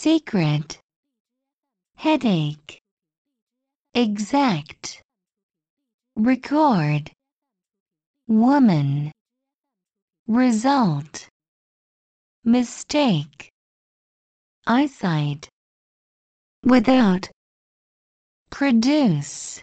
secret. Headache. Exact. Record. Woman. Result. Mistake. Eyesight. Without. Produce.